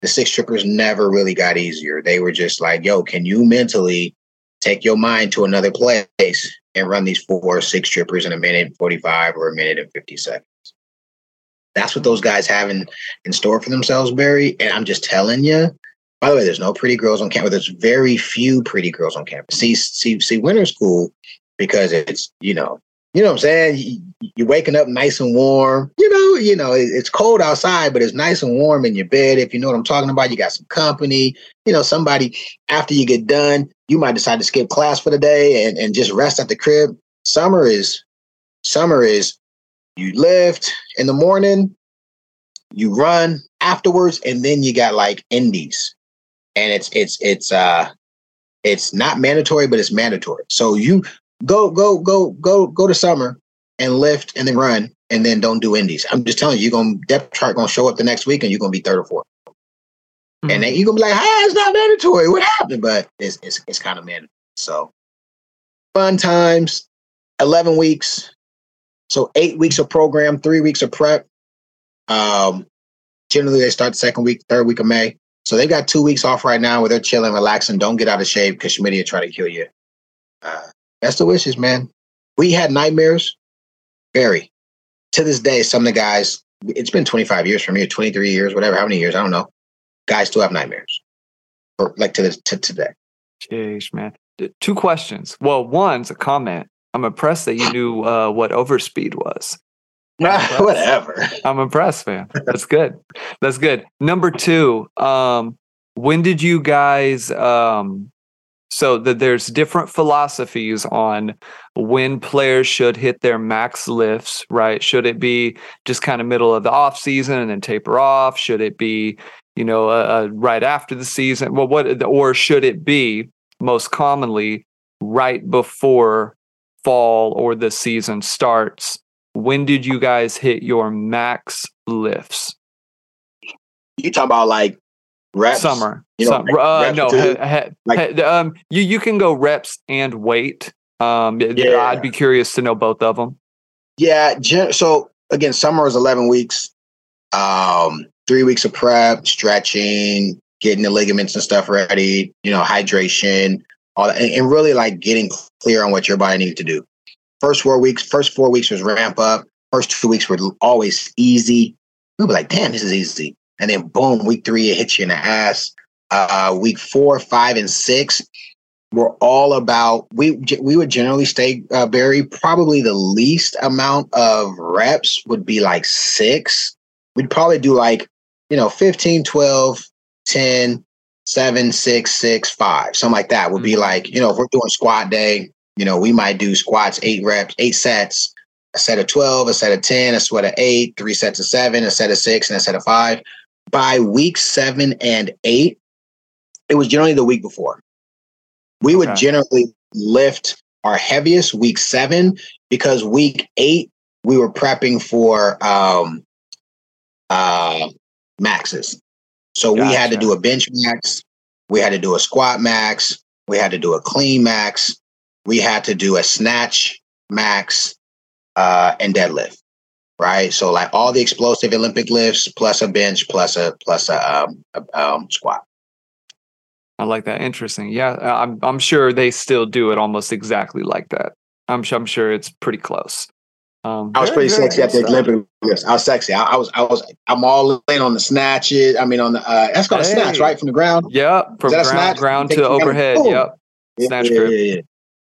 The six trippers never really got easier. They were just like, yo, can you mentally take your mind to another place and run these four, six trippers in a minute 45 or a minute and 50 seconds? That's what those guys have in, in store for themselves, Barry. And I'm just telling you, by the way, there's no pretty girls on campus. There's very few pretty girls on campus. See, see, see, winter school because it's you know you know what I'm saying? You're waking up nice and warm. You know, you know, it's cold outside, but it's nice and warm in your bed. If you know what I'm talking about, you got some company. You know, somebody after you get done, you might decide to skip class for the day and, and just rest at the crib. Summer is summer is you lift in the morning, you run afterwards, and then you got like indies. And it's it's it's uh it's not mandatory, but it's mandatory. So you go go go go go to summer and lift and then run and then don't do indies. I'm just telling you, you're gonna depth chart gonna show up the next week and you're gonna be third or 4th mm-hmm. And then you're gonna be like, ah, it's not mandatory. What happened? But it's it's it's kind of mandatory. So fun times, 11 weeks. So eight weeks of program, three weeks of prep. Um, generally they start the second week, third week of May. So they've got two weeks off right now where they're chilling, relaxing. Don't get out of shape because Schmidt will try to kill you. Uh, that's the wishes, man. We had nightmares. Barry. To this day, some of the guys, it's been 25 years for me, 23 years, whatever, how many years, I don't know. Guys still have nightmares. Or like to this to today. Jeez, man. Two questions. Well, one's a comment. I'm impressed that you knew uh, what overspeed was. Whatever. I'm impressed, man. That's good. That's good. Number two, um, when did you guys um, so that there's different philosophies on when players should hit their max lifts, right? Should it be just kind of middle of the off season and then taper off? Should it be, you know, uh, uh, right after the season? Well, what or should it be most commonly right before fall or the season starts? When did you guys hit your max lifts? You talk about like reps summer you know, Some, uh, no like, um you you can go reps and weight um yeah. i'd be curious to know both of them yeah so again summer is 11 weeks um three weeks of prep stretching getting the ligaments and stuff ready you know hydration all that, and, and really like getting clear on what your body needs to do first four weeks first four weeks was ramp up first two weeks were always easy We'd be like damn this is easy and then boom, week three it hits you in the ass. Uh, week four, five, and six were all about we we would generally stay uh. Probably the least amount of reps would be like six. We'd probably do like you know 15, 12, 10, 7, 6, 6, 5, something like that would mm-hmm. be like, you know, if we're doing squat day, you know, we might do squats, eight reps, eight sets, a set of 12, a set of 10, a set of eight, three sets of seven, a set of six, and a set of five by week seven and eight, it was generally the week before. We okay. would generally lift our heaviest week seven because week eight we were prepping for um, uh, maxes. So gotcha. we had to do a bench max, we had to do a squat max, we had to do a clean max, we had to do a snatch max, uh, and deadlift right? So like all the explosive Olympic lifts plus a bench plus a plus a, um, a um, squat. I like that. Interesting. Yeah, I'm I'm sure they still do it almost exactly like that. I'm I'm sure it's pretty close. Um, I was very, pretty very sexy at the good. Olympic. Yes, I was sexy. I, I was. I was. I'm all in on the snatches. I mean, on the uh, that's called a snatch, right from the ground. Yep, from that ground, snatch? ground to it together. overhead. Boom. Yep, Snatch yeah, grip. Yeah, yeah.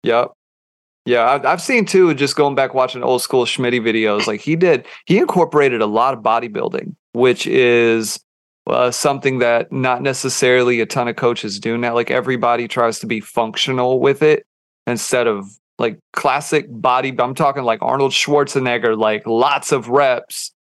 yep. Yeah, I've, I've seen too. Just going back watching old school Schmitty videos, like he did, he incorporated a lot of bodybuilding, which is uh, something that not necessarily a ton of coaches do now. Like everybody tries to be functional with it instead of like classic body. I'm talking like Arnold Schwarzenegger, like lots of reps.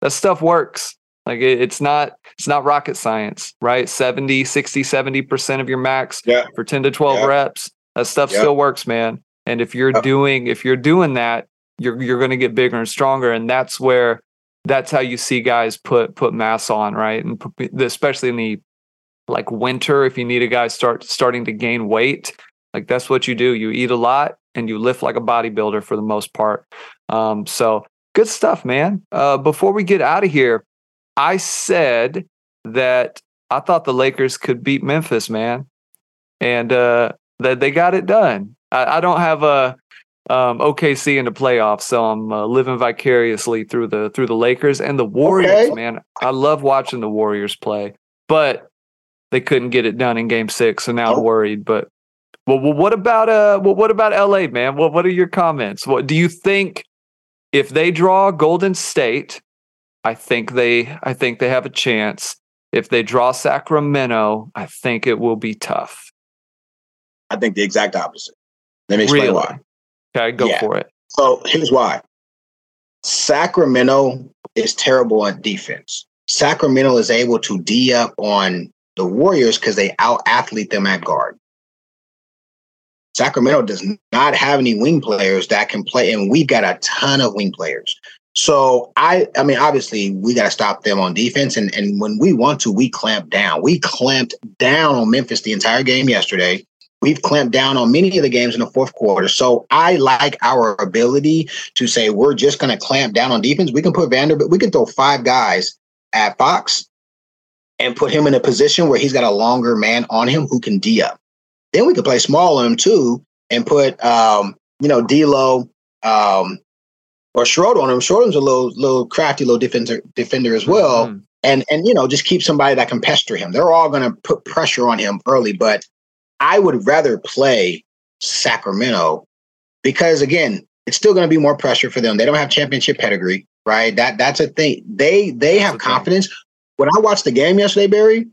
That stuff works. Like it, it's not it's not rocket science, right? 70, 60, 70% of your max Yeah. for 10 to 12 Yeah. reps. That stuff Yeah. still works, man. And if you're doing if you're doing that, you're you're going to get bigger and stronger and that's where that's how you see guys put put mass on, right? And especially in the like winter if you need a guy start starting to gain weight, like that's what you do. You eat a lot and you lift like a bodybuilder for the most part. Um so good stuff, man. Uh before we get out of here, I said that I thought the Lakers could beat Memphis, man. And uh that they got it done. I, I don't have a um, OKC in the playoffs, so I'm uh, living vicariously through the through the Lakers and the Warriors. Okay. Man, I love watching the Warriors play, but they couldn't get it done in Game Six, so now I'm worried. But well, well, what about uh, well, what about LA, man? What what are your comments? What do you think if they draw Golden State? I think they I think they have a chance. If they draw Sacramento, I think it will be tough. I think the exact opposite. Let me explain Really? why. Okay, go Yeah. for it. So here's why. Sacramento is terrible on defense. Sacramento is able to D up on the Warriors because they out athlete them at guard. Sacramento does not have any wing players that can play, and we've got a ton of wing players. So I, I mean, obviously we got to stop them on defense, and and when we want to, we clamp down. We clamped down on Memphis the entire game yesterday. We've clamped down on many of the games in the fourth quarter. So I like our ability to say we're just going to clamp down on defense. We can put Vanderbilt, we can throw five guys at Fox and put him in a position where he's got a longer man on him who can D up. Then we could play small on him too and put, um, you know, D'Lo um, or Schroeder on him. Schroeder's a little, little crafty, little defender, defender as well Mhm. and and you know just keep somebody that can pester him. They're all going to put pressure on him early, but I would rather play Sacramento because again, it's still going to be more pressure for them. They don't have championship pedigree, right? That that's a thing. They they have confidence. When I watched the game yesterday, Barry,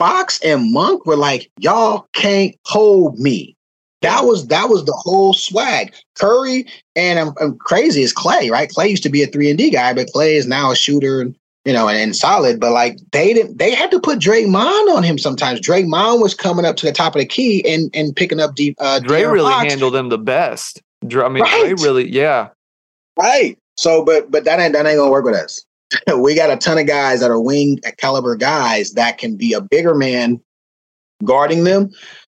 Fox and Monk were like, "Y'all can't hold me." That was that was the whole swag. Curry and I'm, I'm crazy is Clay, right? Clay used to be a three and D guy, but Clay is now a shooter and you know and, and solid. But like they didn't, they had to put Draymond on him sometimes. Draymond was coming up to the top of the key and and picking up deep. Uh, Dre De'Aaron really Fox. handled them the best. Dre, I mean, Dre Right. really, yeah. Right. So, but but that ain't that ain't gonna work with us. we got a ton of guys that are wing caliber guys that can be a bigger man guarding them.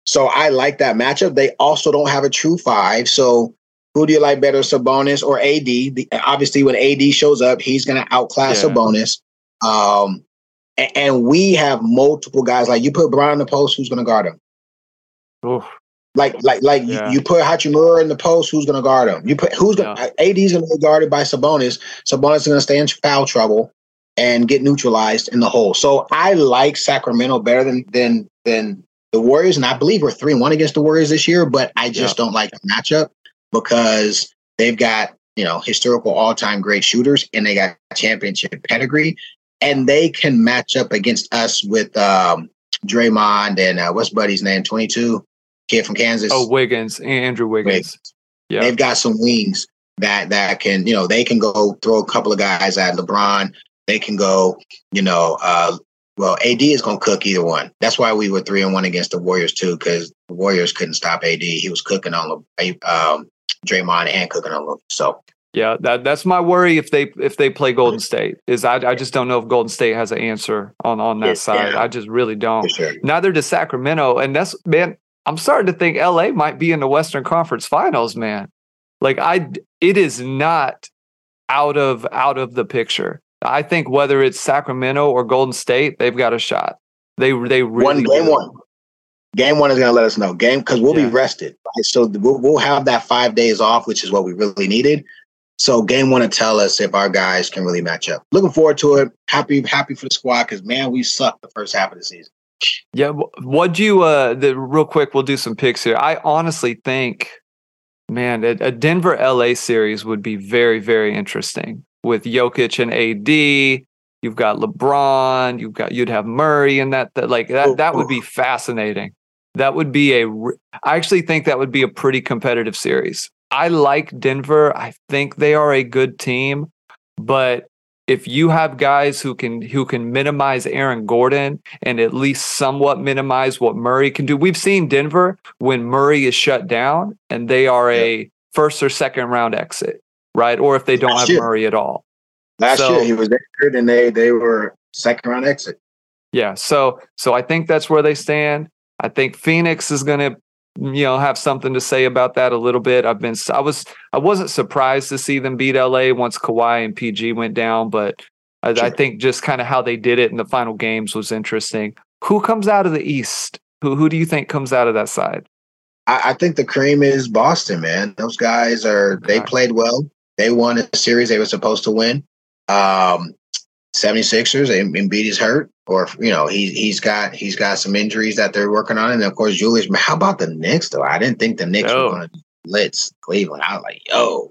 So I like that matchup. They also don't have a true five. So who do you like better, Sabonis or AD? The, obviously, when AD shows up, he's gonna outclass Yeah. Sabonis. Um, a- and, we have multiple guys. Like you put Brian in the post, who's gonna guard him? Oof. Like, like, like Yeah. you, you put Hachimura in the post. Who's going to guard him? You put who's going? to AD's going to be guarded by Sabonis. Sabonis is going to stay in foul trouble and get neutralized in the hole. So I like Sacramento better than than than the Warriors, and I believe we're three and one against the Warriors this year. But I just don't like the matchup because they've got you know historical all time great shooters and they got championship pedigree, and they can match up against us with um, Draymond and uh, what's Buddy's name? Twenty two kid from Kansas. Oh, Wiggins, Andrew Wiggins. Yeah. They've got some wings that that can, you know, they can go throw a couple of guys at LeBron. They can go, you know, uh well, AD is gonna cook either one. That's why we were three and one against the Warriors too, because the Warriors couldn't stop AD. He was cooking on Le- um Draymond and cooking on Le- so Yeah, that that's my worry if they if they play Golden State is I I just don't know if Golden State has an answer on on that Yeah. side. I just really don't. sure. Neither does Sacramento, and that's man. I'm starting to think LA might be in the Western Conference Finals, man. Like I, it is not out of out of the picture. I think whether it's Sacramento or Golden State, they've got a shot. They they really one game do. one. Game one is gonna let us know. Game because we'll Yeah. be rested. Right? So we'll, we'll have that five days off, which is what we really needed. So game one to tell us if our guys can really match up. Looking forward to it. Happy, happy for the squad because man, we sucked the first half of the season. Yeah, what'd you? Uh, the real quick, we'll do some picks here. I honestly think, man, a, a Denver LA series would be very, very interesting with Jokic and AD. You've got LeBron. You've got you'd have Murray and that. That like that. That would be fascinating. That would be a. I actually think that would be a pretty competitive series. I like Denver. I think they are a good team, but if you have guys who can who can minimize Aaron Gordon and at least somewhat minimize what Murray can do. We've seen Denver when Murray is shut down and they are a first or second round exit, right? Or if they don't Last have year. Murray at all. Last so, year he was injured and they they were second round exit. Yeah, so so I think that's where they stand. I think Phoenix is going to you know have something to say about that a little bit. I've been I was I wasn't surprised to see them beat LA once Kawhi and PG went down, but I, sure. I think just kind of how they did it in the final games was interesting. Who comes out of the East? Who who do you think comes out of that side? I, I think the cream is Boston, man. Those guys are they played well. They won a series they were supposed to win. Um, 76ers, and Embiid is hurt, or you know he he's got he's got some injuries that they're working on, and of course Julius. How about the Knicks though? I didn't think the Knicks were going to blitz Cleveland. I was like, yo,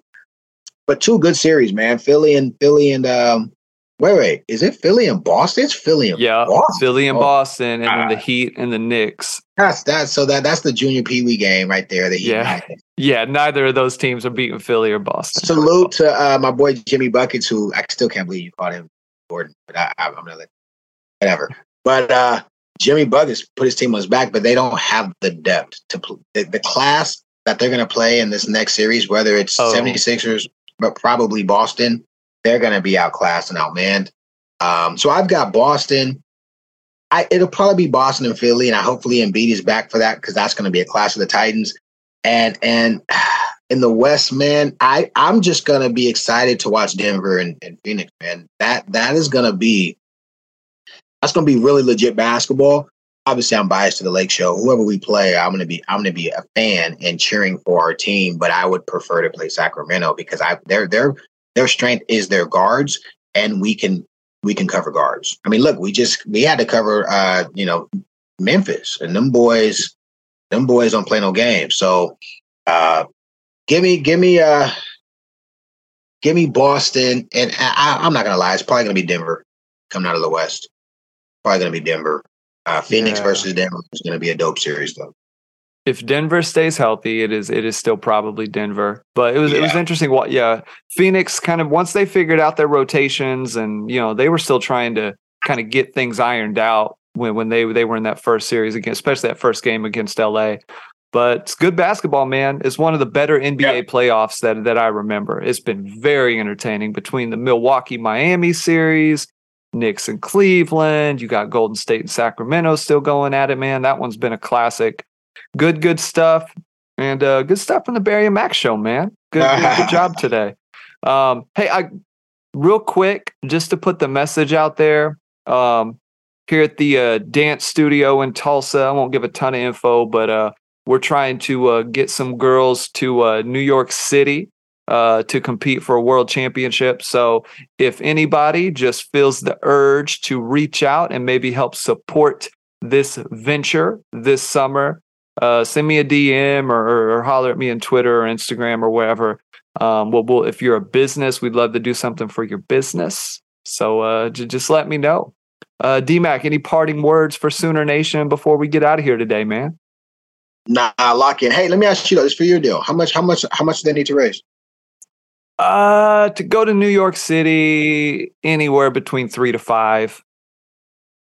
but two good series, man. Philly and Philly and um, wait, wait, is it Philly and Boston? It's Philly and yeah, Boston. Philly and oh, Boston, and then the Heat and the Knicks. That's that. So that that's the junior Pee Wee game right there. The yeah, yeah. Neither of those teams are beating Philly or Boston. Salute to uh, my boy Jimmy Buckets, who I still can't believe you called him Gordon, but I, am gonna let whatever. But uh, Jimmy Buckets put his team on his back, but they don't have the depth to pl- the, the class that they're gonna play in this next series, whether it's oh. 76ers, but probably Boston, they're gonna be outclassed and outmanned. Um, so I've got Boston. I, it'll probably be Boston and Philly, and I hopefully Embiid is back for that because that's going to be a clash of the Titans. And and in the West, man, I I'm just gonna be excited to watch Denver and, and Phoenix, man. That that is gonna be that's gonna be really legit basketball. Obviously, I'm biased to the Lake Show. Whoever we play, I'm gonna be I'm gonna be a fan and cheering for our team. But I would prefer to play Sacramento because I their their their strength is their guards, and we can we can cover guards. I mean, look, we just we had to cover uh, you know Memphis, and them boys, them boys don't play no games. So uh, give me, give me, uh, give me Boston, and I, I'm not gonna lie, it's probably gonna be Denver coming out of the West. Probably gonna be Denver. Uh, Phoenix yeah. versus Denver is gonna be a dope series, though. If Denver stays healthy, it is it is still probably Denver. But it was yeah. it was interesting. What yeah, Phoenix kind of once they figured out their rotations, and you know they were still trying to kind of get things ironed out when when they they were in that first series against, especially that first game against LA. But it's good basketball, man. It's one of the better NBA yeah. playoffs that that I remember. It's been very entertaining between the Milwaukee Miami series, Knicks and Cleveland. You got Golden State and Sacramento still going at it, man. That one's been a classic. Good, good stuff, and uh, good stuff from the Barry and Mack's show, man. Good, good, good job today. Um, hey, I real quick just to put the message out there. Um, here at the uh, dance studio in Tulsa, I won't give a ton of info, but uh, we're trying to uh, get some girls to uh, New York City uh, to compete for a world championship. So if anybody just feels the urge to reach out and maybe help support this venture this summer, uh, send me a DM or, or, or, holler at me on Twitter or Instagram or wherever. Um, we'll, we'll, if you're a business, we'd love to do something for your business. So uh, j- just let me know. Uh, DMAC, any parting words for Sooner Nation before we get out of here today, man? Nah, lock in. Hey, let me ask you though, this for your deal. How much? How much? How much do they need to raise? Uh, to go to New York City, anywhere between three to five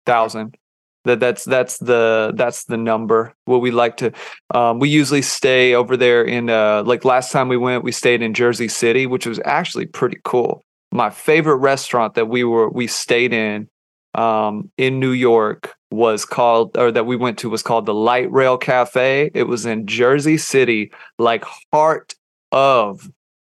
thousand. That that's that's the that's the number. What we like to, um, we usually stay over there in uh, like last time we went, we stayed in Jersey City, which was actually pretty cool. My favorite restaurant that we were we stayed in um, in New York was called, or that we went to was called the Light Rail Cafe. It was in Jersey City, like heart of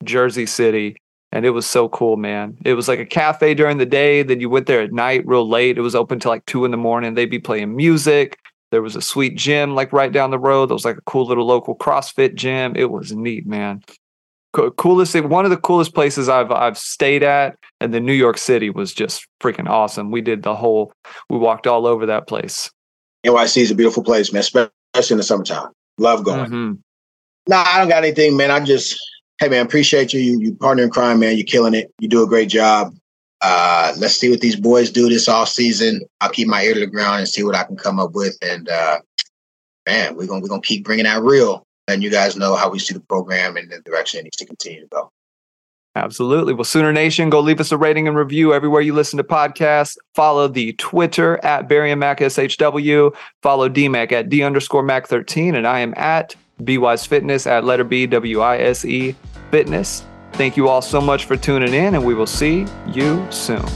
Jersey City. And it was so cool, man. It was like a cafe during the day. Then you went there at night, real late. It was open till like two in the morning. They'd be playing music. There was a sweet gym like right down the road. There was like a cool little local CrossFit gym. It was neat, man. Coolest one of the coolest places I've I've stayed at, and then New York City was just freaking awesome. We did the whole, we walked all over that place. NYC is a beautiful place, man, especially in the summertime. Love going. Mm-hmm. Nah, I don't got anything, man. I just, hey, man, appreciate you. You, you partner in crime, man. You're killing it. You do a great job. Uh, let's see what these boys do this off season. I'll keep my ear to the ground and see what I can come up with. And uh, man, we're gonna we're gonna keep bringing that real, and you guys know how we see the program and the direction it needs to continue to go. Absolutely. Well, Sooner Nation, go leave us a rating and review everywhere you listen to podcasts. Follow the Twitter at Barry and Mack SHW. Follow DMAC at D underscore Mack 13. And I am at BWise Fitness at letter B W I S E Fitness. Thank you all so much for tuning in, and we will see you soon.